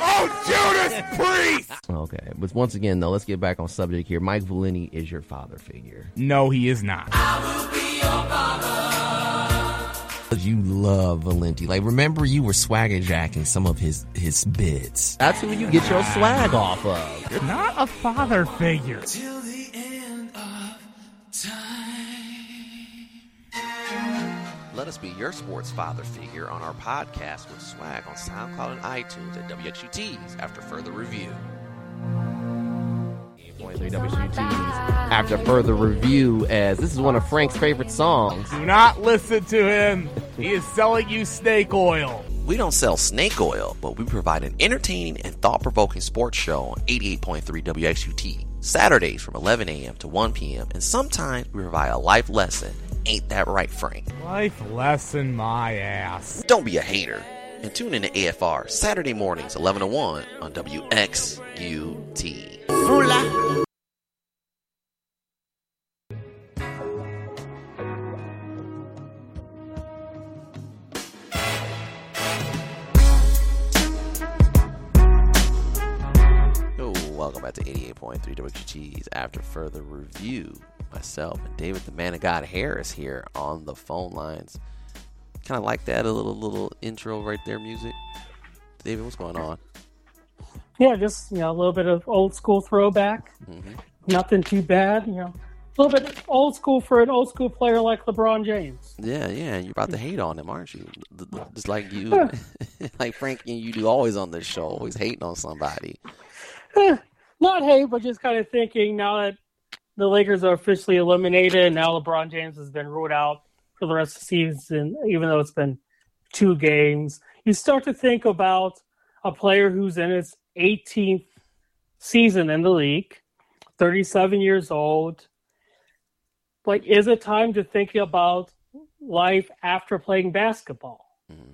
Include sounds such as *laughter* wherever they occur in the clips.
Oh, Judas Priest! Okay, but once again, though, let's get back on subject here. Mike Valenti is your father figure. No, he is not. You love Valenti. Like, remember you were swagger jacking some of his his bits. That's who you get your swag off of. You're not a father figure. Let us be your sports father figure on our podcast with swag on SoundCloud and iTunes at WXUT's After Further Review. 8.3 WXUT's. After further review, as this is one of Frank's favorite songs. Do not listen to him. He is selling you snake oil. We don't sell snake oil, but we provide an entertaining and thought provoking sports show on 88.3 WXUT, Saturdays from 11 a.m. to 1 p.m., and sometimes we provide a life lesson. Ain't that right, Frank? Life lesson my ass. Don't be a hater. And tune in to AFR Saturday mornings, 11 to 1 on WXUT. Oh, welcome back to 88.3 WXUT's After Further Review. Myself and David the Man of God Harris here on the phone lines. Kind of like that, a little little intro right there, music. David, what's going on? Yeah, just you know, a little bit of old school throwback. Mhm. Nothing too bad, you know. A little bit old school for an old school player like LeBron James. Yeah, yeah, you're about to hate on him, aren't you? Just like you, *laughs* like Frank and you do always on this show, always hating on somebody. Not hate, but just kind of thinking now that the Lakers are officially eliminated, and now LeBron James has been ruled out for the rest of the season, even though it's been two games. You start to think about a player who's in his 18th season in the league, 37 years old. Like, is it time to think about life after playing basketball? Mm-hmm.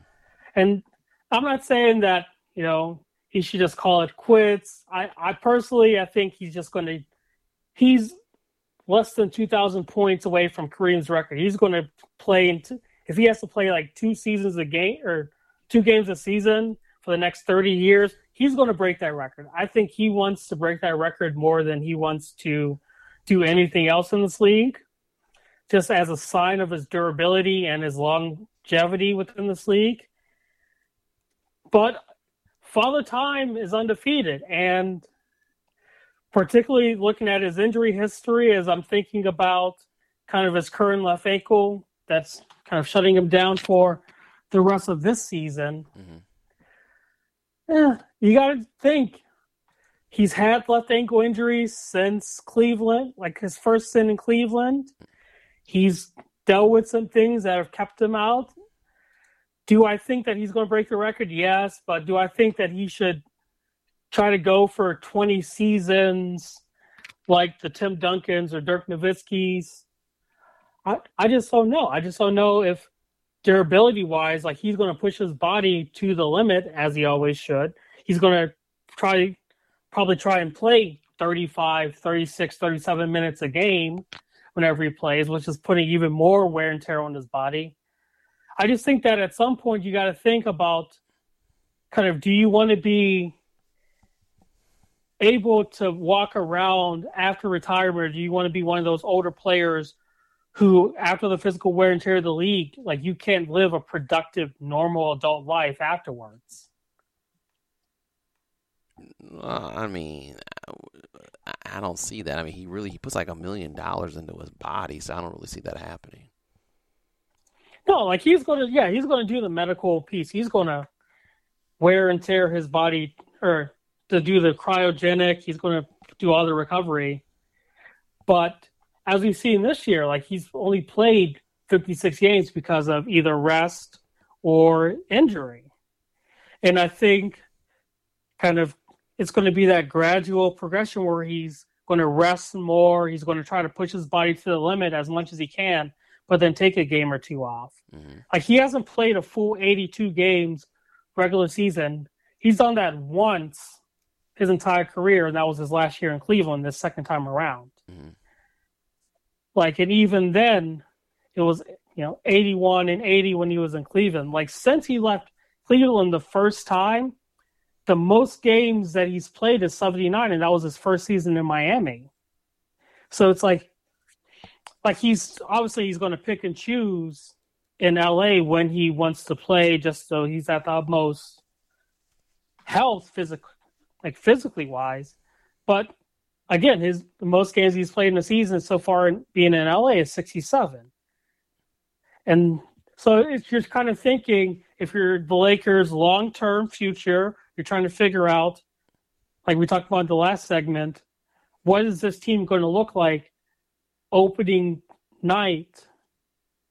And I'm not saying that, you know, he should just call it quits. I, I personally, I think he's just going to, he's less than 2,000 points away from Kareem's record. He's going to play into, if he has to play like two seasons a game or two games a season for the next 30 years, he's going to break that record. I think he wants to break that record more than he wants to do anything else in this league, just as a sign of his durability and his longevity within this league. But Father Time is undefeated, and particularly looking at his injury history, as I'm thinking about kind of his current left ankle that's kind of shutting him down for the rest of this season. Mm-hmm. Yeah, you got to think he's had left ankle injuries since Cleveland, like his first stint in Cleveland. He's dealt with some things that have kept him out. Do I think that he's going to break the record? Yes, but do I think that he should try to go for 20 seasons like the Tim Duncans or Dirk Nowitzki's? I, I just don't know. I just don't know if durability wise, like he's going to push his body to the limit as he always should. He's going to try, probably try and play 35, 36, 37 minutes a game whenever he plays, which is putting even more wear and tear on his body. I just think that at some point you got to think about kind of do you want to be able to walk around after retirement? Do you want to be one of those older players who, after the physical wear and tear of the league, like you can't live a productive, normal adult life afterwards? I mean, I- I don't see that. I mean, he really he puts like a million dollars into his body, so I don't really see that happening. No, like he's going to, yeah, he's going to do the medical piece. He's going to wear and tear his body or to do the cryogenic. He's going to do all the recovery. But as we've seen this year, like he's only played 56 games because of either rest or injury. And I think kind of it's going to be that gradual progression where he's going to rest more. He's going to try to push his body to the limit as much as he can, but then take a game or two off. Mm-hmm. Like he hasn't played a full 82 games regular season. He's done that once his entire career, and that was his last year in Cleveland, this second time around. Mm-hmm. Like, and even then, it was you know 81 and 80 when he was in Cleveland. Like since he left Cleveland the first time, the most games that he's played is 79, and that was his first season in Miami. So it's like, like he's obviously he's going to pick and choose in LA when he wants to play, just so he's at the utmost health, physical, like physically wise. But again, his most games he's played in the season so far in, being in LA is 67. And so it's just kind of thinking if you're the Lakers' long term future, you're trying to figure out, like we talked about in the last segment, what is this team going to look like opening night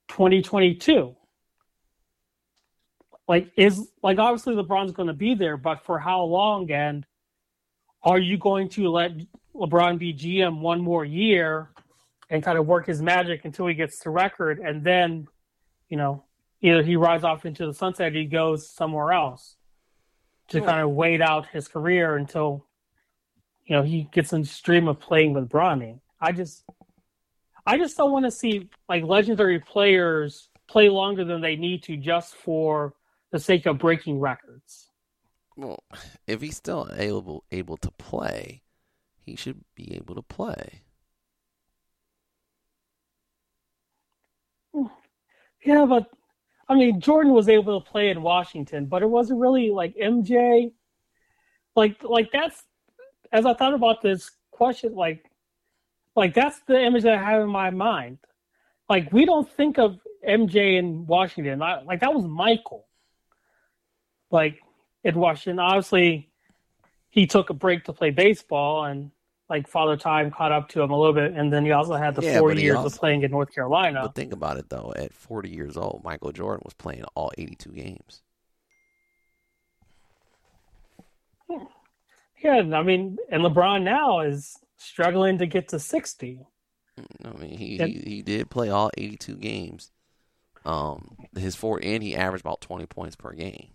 2022? Like is like obviously LeBron's going to be there, but for how long? And are you going to let LeBron be GM one more year and kind of work his magic until he gets to record, and then you know, either he rides off into the sunset or he goes somewhere else to kind of wait out his career until, you know, he gets in the stream of playing with Bronny. I just, I just don't want to see like legendary players play longer than they need to just for the sake of breaking records. Well, if he's still able able to play, he should be able to play. *sighs* Yeah, but I mean, Jordan was able to play in Washington, but it wasn't really like MJ. Like, like that's as I thought about this question, like, like that's the image that I have in my mind. Like, we don't think of MJ in Washington. I, like that was Michael. Like in Washington, obviously, he took a break to play baseball, and like Father Time caught up to him a little bit, and then he also had the yeah, 40 years also, of playing in North Carolina. But think about it though, at 40 years old, Michael Jordan was playing all 82 games. Yeah, I mean, and LeBron now is struggling to get to 60. I mean, he and, he, he did play all 82 games. Um, his four and he averaged about 20 points per game.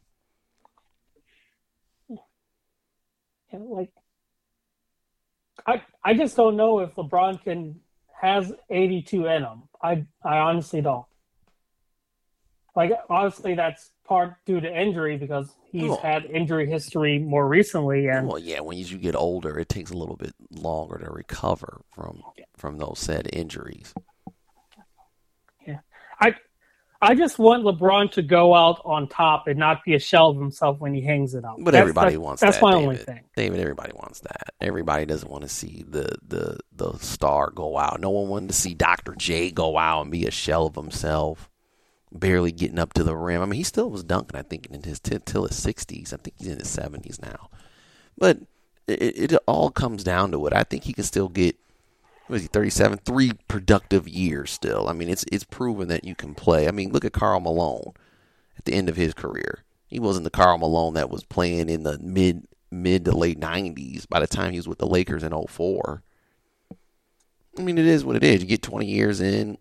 Yeah, like I I just don't know if LeBron can has 82 in him. I I honestly don't. Like obviously that's part due to injury because he's oh. had injury history more recently and well yeah when you get older it takes a little bit longer to recover from from those said injuries yeah i I just want LeBron to go out on top and not be a shell of himself when he hangs it up. But that's, everybody that's, wants that's that. That's my David. only thing. David, everybody wants that. Everybody doesn't want to see the, the the star go out. No one wanted to see Dr. J go out and be a shell of himself, barely getting up to the rim. I mean, he still was dunking. I think in his t- till his sixties. I think he's in his seventies now. But it, it all comes down to it. I think he can still get was he 37 three productive years still. I mean it's it's proven that you can play. I mean look at Karl Malone at the end of his career. He wasn't the Karl Malone that was playing in the mid mid to late 90s by the time he was with the lakers in 04 i mean it is what it is. You get 20 years in.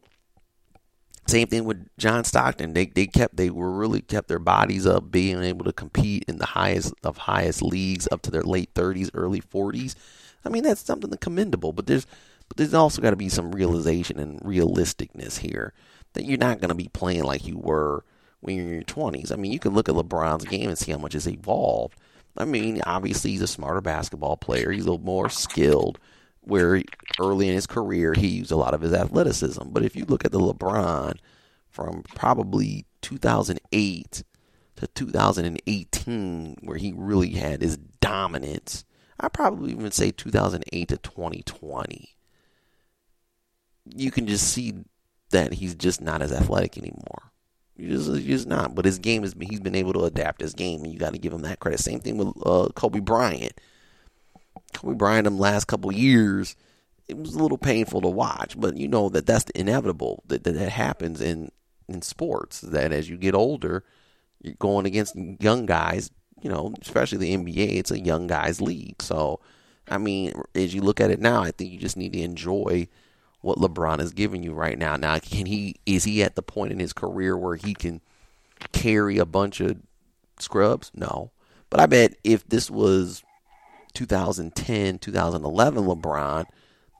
Same thing with john stockton. They they kept they were really kept their bodies up being able to compete in the highest of highest leagues up to their late 30s early 40s i mean that's something commendable but there's but there's also got to be some realization and realisticness here that you're not going to be playing like you were when you're in your 20s. I mean, you can look at LeBron's game and see how much has evolved. I mean, obviously he's a smarter basketball player. He's a little more skilled. Where early in his career he used a lot of his athleticism. But if you look at the LeBron from probably 2008 to 2018, where he really had his dominance, I probably even say 2008 to 2020 you can just see that he's just not as athletic anymore. He's just, he's just not. But his game is he's been able to adapt his game, and you got to give him that credit. Same thing with uh, Kobe Bryant. Kobe Bryant, them last couple years, it was a little painful to watch, but you know that that's the inevitable that that, that happens in in sports. That as you get older, you're going against young guys. you know, especially the NBA, it's a young guys league. So, I mean, as you look at it now, I think you just need to enjoy what LeBron is giving you right now. Now, can he is he at the point in his career where he can carry a bunch of scrubs? No. But I bet if this was 2010, 2011 LeBron,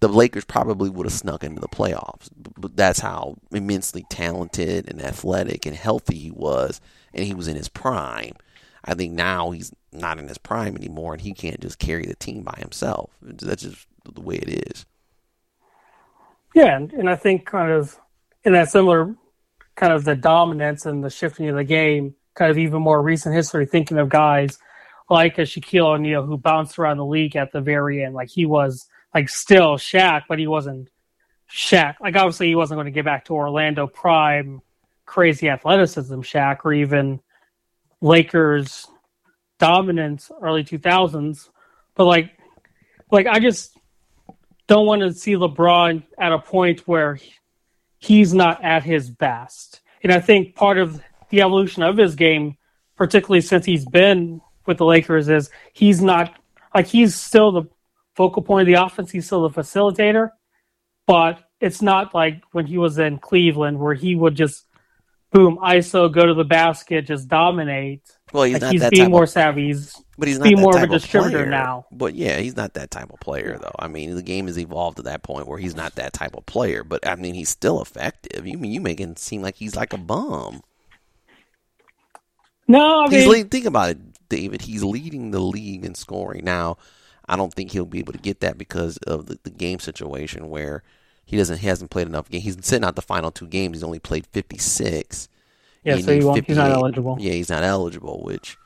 the Lakers probably would have snuck into the playoffs. But that's how immensely talented and athletic and healthy he was, and he was in his prime. I think now he's not in his prime anymore, and he can't just carry the team by himself. That's just the way it is. Yeah, and, and I think kind of in that similar kind of the dominance and the shifting of the game, kind of even more recent history, thinking of guys like a Shaquille O'Neal who bounced around the league at the very end. Like he was like still Shaq, but he wasn't Shaq. Like obviously he wasn't going to get back to Orlando prime crazy athleticism Shaq or even Lakers dominance early 2000s. But like like I just don't want to see LeBron at a point where he's not at his best. And I think part of the evolution of his game, particularly since he's been with the Lakers, is he's not like he's still the focal point of the offense. He's still the facilitator, but it's not like when he was in Cleveland where he would just boom ISO go to the basket, just dominate. Well, he's like not he's that being more of, savvy. He's but he's not being more of a distributor player. now. But yeah, he's not that type of player though. I mean, the game has evolved to that point where he's not that type of player. But I mean, he's still effective. You mean you make it seem like he's like a bum. no, I mean lead, think about it, David. He's leading the league in scoring now. I don't think he'll be able to get that because of the, the game situation where he doesn't he hasn't played enough games. He's sitting out the final two games. He's only played fifty six. yeah, so he won't, he's not eligible. Yeah, he's not eligible, which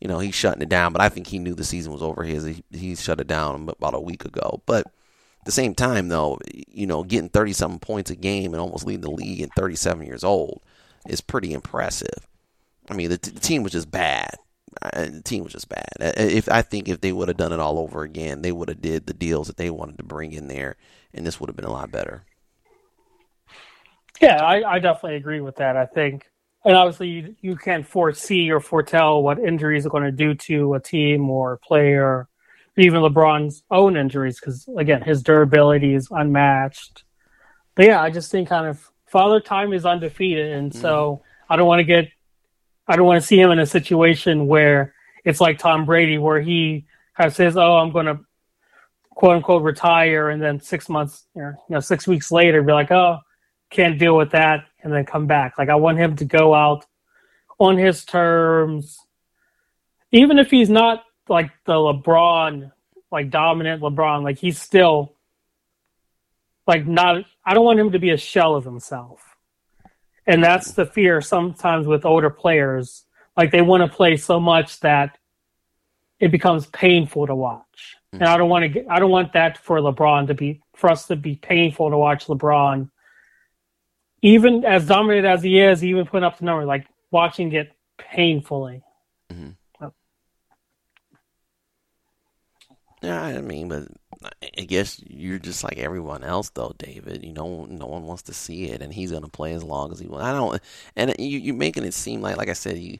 you know he's shutting it down. But I think he knew the season was over. His he, he shut it down about a week ago. But at the same time, though, you know, getting thirty something points a game and almost leading the league at thirty seven years old is pretty impressive. I mean, the, t- the team was just bad. Uh, the team was just bad. If I think if they would have done it all over again, they would have did the deals that they wanted to bring in there, and this would have been a lot better. Yeah, I, I definitely agree with that. I think, and obviously, you, you can't foresee or foretell what injuries are going to do to a team or a player, even LeBron's own injuries, because again, his durability is unmatched. But yeah, I just think kind of Father Time is undefeated, and so mm-hmm. I don't want to get, I don't want to see him in a situation where it's like Tom Brady, where he kind of says, "Oh, I'm going to." "Quote unquote" retire, and then six months, or, you know, six weeks later, be like, "Oh, can't deal with that and then come back. Like I want him to go out on his terms, even if he's not like the LeBron, like dominant LeBron. Like he's still like not. I don't want him to be a shell of himself, and that's the fear sometimes with older players. Like they want to play so much that it becomes painful to watch. And I don't want to get. I don't want that for LeBron to be for us to be painful to watch LeBron even as dominant as he is, even putting up the number, like watching it painfully. Mm-hmm. Yeah, I mean, but I guess you're just like everyone else, though, David. You know, no one wants to see it, and he's going to play as long as he wants. I don't, and you, you're making it seem like, like I said, you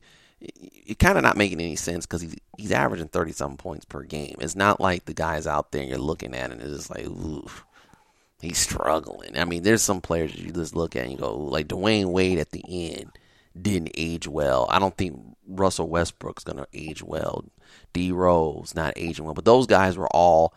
you're kind of not making any sense because he's he's averaging thirty something points per game. It's not like the guys out there you're looking at and it's just like, oof, he's struggling. I mean, there's some players you just look at and you go, like Dwyane Wade at the end didn't age well. I don't think Russell Westbrook's gonna age well. D Rose not aging well, but those guys were all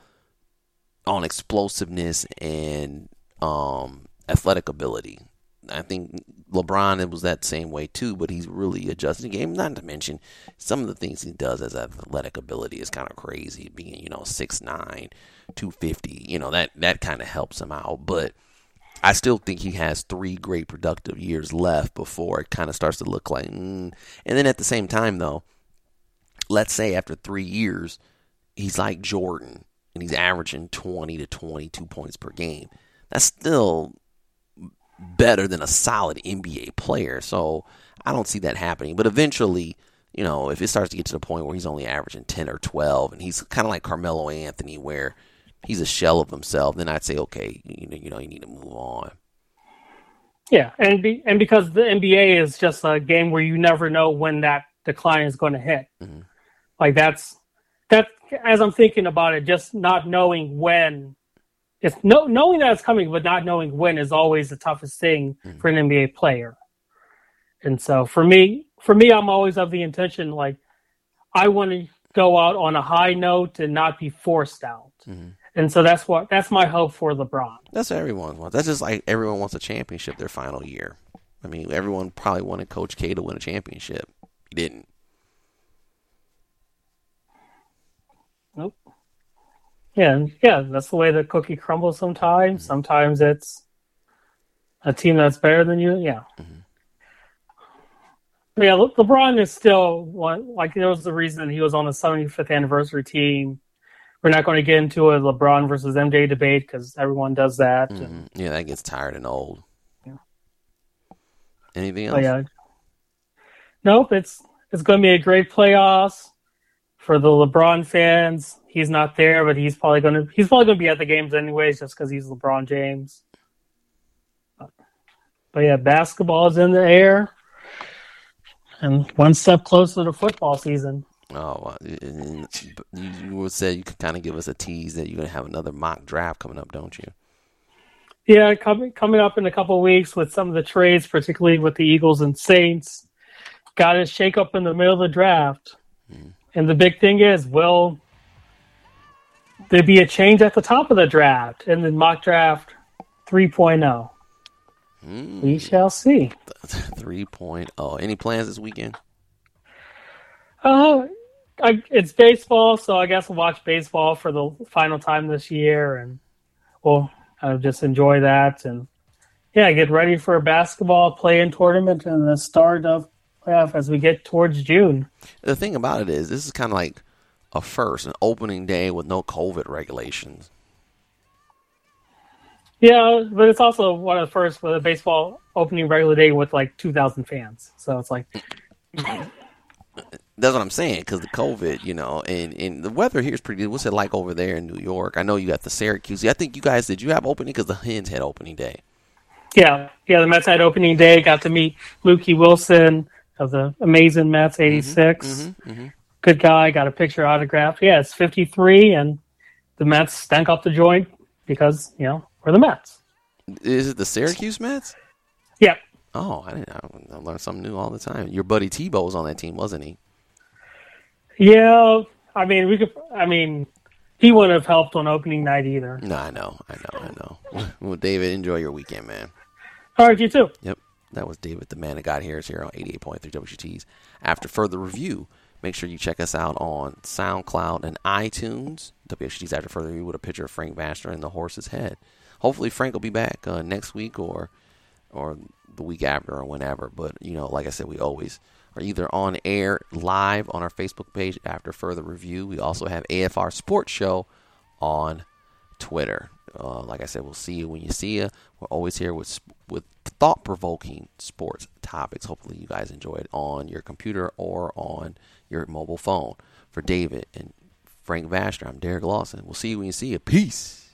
on explosiveness and um, athletic ability. I think LeBron it was that same way too, but he's really adjusting the game. Not to mention some of the things he does as athletic ability is kind of crazy. Being you know 6'9", 250, you know that that kind of helps him out. But I still think he has three great productive years left before it kind of starts to look like. Mm. And then at the same time, though, let's say after three years, he's like Jordan and he's averaging 20 to 22 points per game. That's still better than a solid NBA player. So I don't see that happening. But eventually, you know, if it starts to get to the point where he's only averaging 10 or 12 and he's kind of like Carmelo Anthony where he's a shell of himself, then I'd say, okay, you know, you know, you need to move on. Yeah, and be, and because the NBA is just a game where you never know when that decline is going to hit. Mhm. like that's that as I'm thinking about it, just not knowing when it's no knowing that it's coming, but not knowing when is always the toughest thing mm. for an NBA player. And so for me, for me, I'm always of the intention like I want to go out on a high note and not be forced out. Mm-hmm. And so that's what that's my hope for LeBron. That's what everyone wants. That's just like everyone wants a championship their final year. I mean, everyone probably wanted Coach K to win a championship. He didn't. Nope. Yeah, yeah, that's the way the cookie crumbles sometimes. Mm-hmm. Sometimes it's a team that's better than you. Yeah. Mm-hmm. Yeah, Le- LeBron is still one. Like there was the reason he was on the 75th anniversary team. We're not going to get into a LeBron versus MJ debate because everyone does that. Mm-hmm. And, yeah, that gets tired and old. Yeah. Anything else? yeah. Nope. It's it's going to be a great playoffs for the LeBron fans. He's not there, but he's probably going to he's probably going to be at the games anyways, just because he's LeBron James. But, but yeah, basketball is in the air, and one step closer to football season. Oh, you said you could kind of give us a tease that you're going to have another mock draft coming up, don't you? Yeah, coming coming up in a couple weeks with some of the trades, particularly with the Eagles and Saints. Got to shake up in the middle of the draft. Mm. And the big thing is, will there be a change at the top of the draft and the mock draft 3.0? Mm. We shall see. *laughs* 3.0. Any plans this weekend? Uh, I, it's baseball, so I guess we'll watch baseball for the final time this year, and we'll uh, just enjoy that. And yeah, get ready for a basketball play-in tournament and the start of playoff as we get towards June. The thing about it is, this is kind of like a first, an opening day with no COVID regulations. Yeah, but it's also one of the first with a baseball opening regular day with like 2,000 fans. So it's like. That's what I'm saying because the COVID, you know, and, and the weather here is pretty good. What's it like over there in New York? I know you got the Syracuse. I think you guys did you have opening because the Hens had opening day. Yeah, yeah, the Mets had opening day. Got to meet Mookie Wilson of the amazing Mets '86. Mm-hmm, mm-hmm, mm-hmm. Good guy. Got a picture autographed. Yeah, it's 53, and the Mets stank up the joint because you know we're the Mets. Is it the Syracuse Mets? Yeah. Oh, I didn't. I learn something new all the time. Your buddy Tebow was on that team, wasn't he? Yeah, I mean, we could. I mean, he wouldn't have helped on opening night either. No, I know, I know, I know. *laughs* well, David, enjoy your weekend, man. All right, you too. Yep, that was David, the man that got here, is here on eighty-eight point three WXUT's. After further review, make sure you check us out on SoundCloud and iTunes. WXUT's after further review with a picture of Frank Vaster and the horse's head. Hopefully, Frank will be back uh, next week or or the week after or whenever. But you know, like I said, we always are either on air live on our Facebook page after further review. We also have AFR Sports Show on Twitter. Uh, like I said, we'll see you when you see you. We're always here with with thought provoking sports topics. Hopefully, you guys enjoy it on your computer or on your mobile phone. For David and Frank Vashner, I'm Derek Lawson. We'll see you when you see you. Peace.